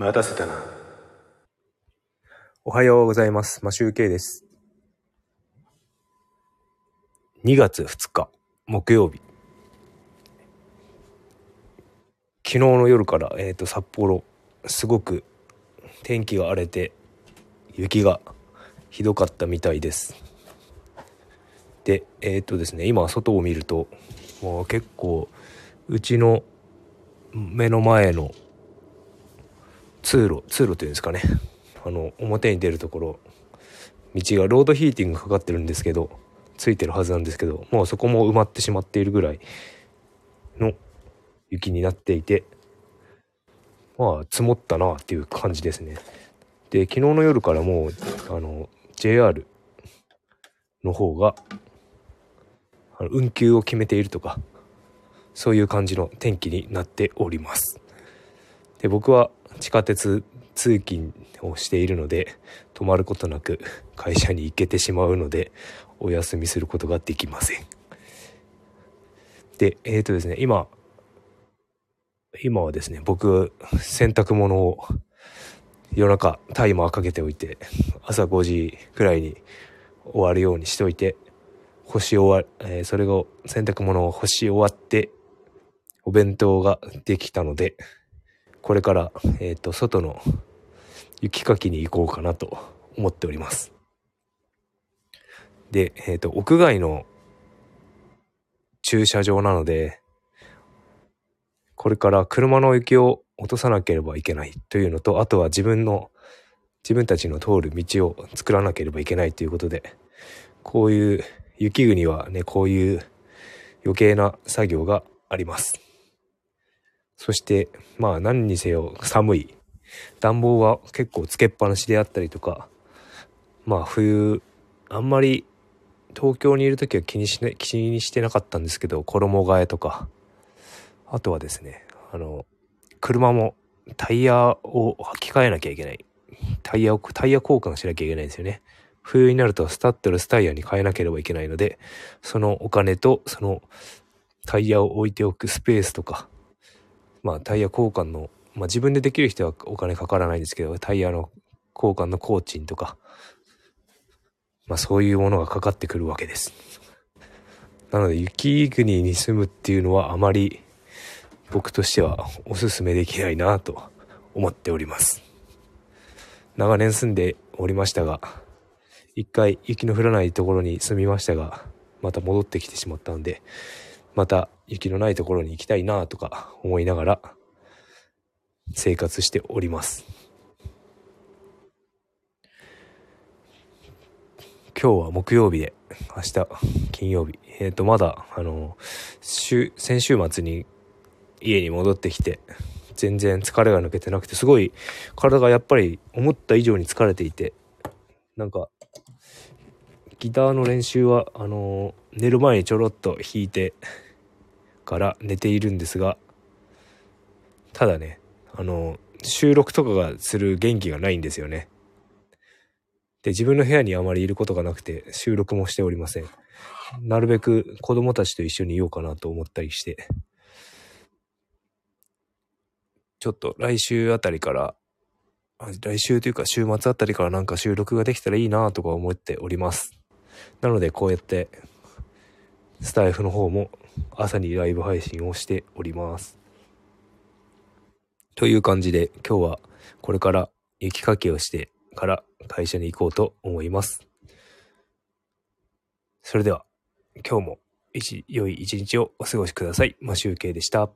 待たせたな。おはようございます。マシュウケイです。2月2日、木曜日。昨日の夜から、えっ、と、札幌、すごく天気が荒れて、雪がひどかったみたいです。で、えっ、とですね、今外を見ると、もう結構、うちの目の前の通路、通路というんですかね。あの表に出るところ道がロードヒーティングかかってるんですけどついてるはずなんですけどもうそこも埋まってしまっているぐらいの雪になっていてまあ積もったなっていう感じですねで昨日の夜からもうあの JR の方が運休を決めているとかそういう感じの天気になっておりますで僕は地下鉄通勤をしているので泊まることなく会社に行けてしまうのでお休みすることができません。でえっ、ー、とですね今今はですね僕洗濯物を夜中タイマーかけておいて朝5時くらいに終わるようにしておいて干し終わ、えー、それが洗濯物を干し終わってお弁当ができたのでこれから、えっ、ー、と、外の雪かきに行こうかなと思っております。で、えっ、ー、と、屋外の駐車場なので、これから車の雪を落とさなければいけないというのと、あとは自分の、自分たちの通る道を作らなければいけないということで、こういう雪国はね、こういう余計な作業があります。そして、まあ何にせよ寒い。暖房は結構つけっぱなしであったりとか、まあ冬、あんまり東京にいる時は気にしね、気にしてなかったんですけど、衣替えとか、あとはですね、あの、車もタイヤを履き替えなきゃいけない。タイヤを、タイヤ交換しなきゃいけないんですよね。冬になるとスタッドレスタイヤに変えなければいけないので、そのお金とそのタイヤを置いておくスペースとか、まあタイヤ交換の、まあ自分でできる人はお金かからないですけど、タイヤの交換の工賃とか、まあそういうものがかかってくるわけです。なので雪国に住むっていうのはあまり僕としてはおすすめできないなと思っております。長年住んでおりましたが、一回雪の降らないところに住みましたが、また戻ってきてしまったんで、また雪のないところに行きたいなとか思いながら生活しております。今日は木曜日で、明日金曜日。えっ、ー、と、まだ、あの、週、先週末に家に戻ってきて、全然疲れが抜けてなくて、すごい体がやっぱり思った以上に疲れていて、なんか、ギターの練習は、あの、寝る前にちょろっと弾いてから寝ているんですが、ただね、あの、収録とかがする元気がないんですよね。で、自分の部屋にあまりいることがなくて、収録もしておりません。なるべく子供たちと一緒にいようかなと思ったりして、ちょっと来週あたりから、来週というか週末あたりからなんか収録ができたらいいなとか思っております。なのでこうやって、スタイフの方も朝にライブ配信をしております。という感じで今日はこれから雪かきをしてから会社に行こうと思います。それでは今日も一良い一日をお過ごしください。マシュウケイでした。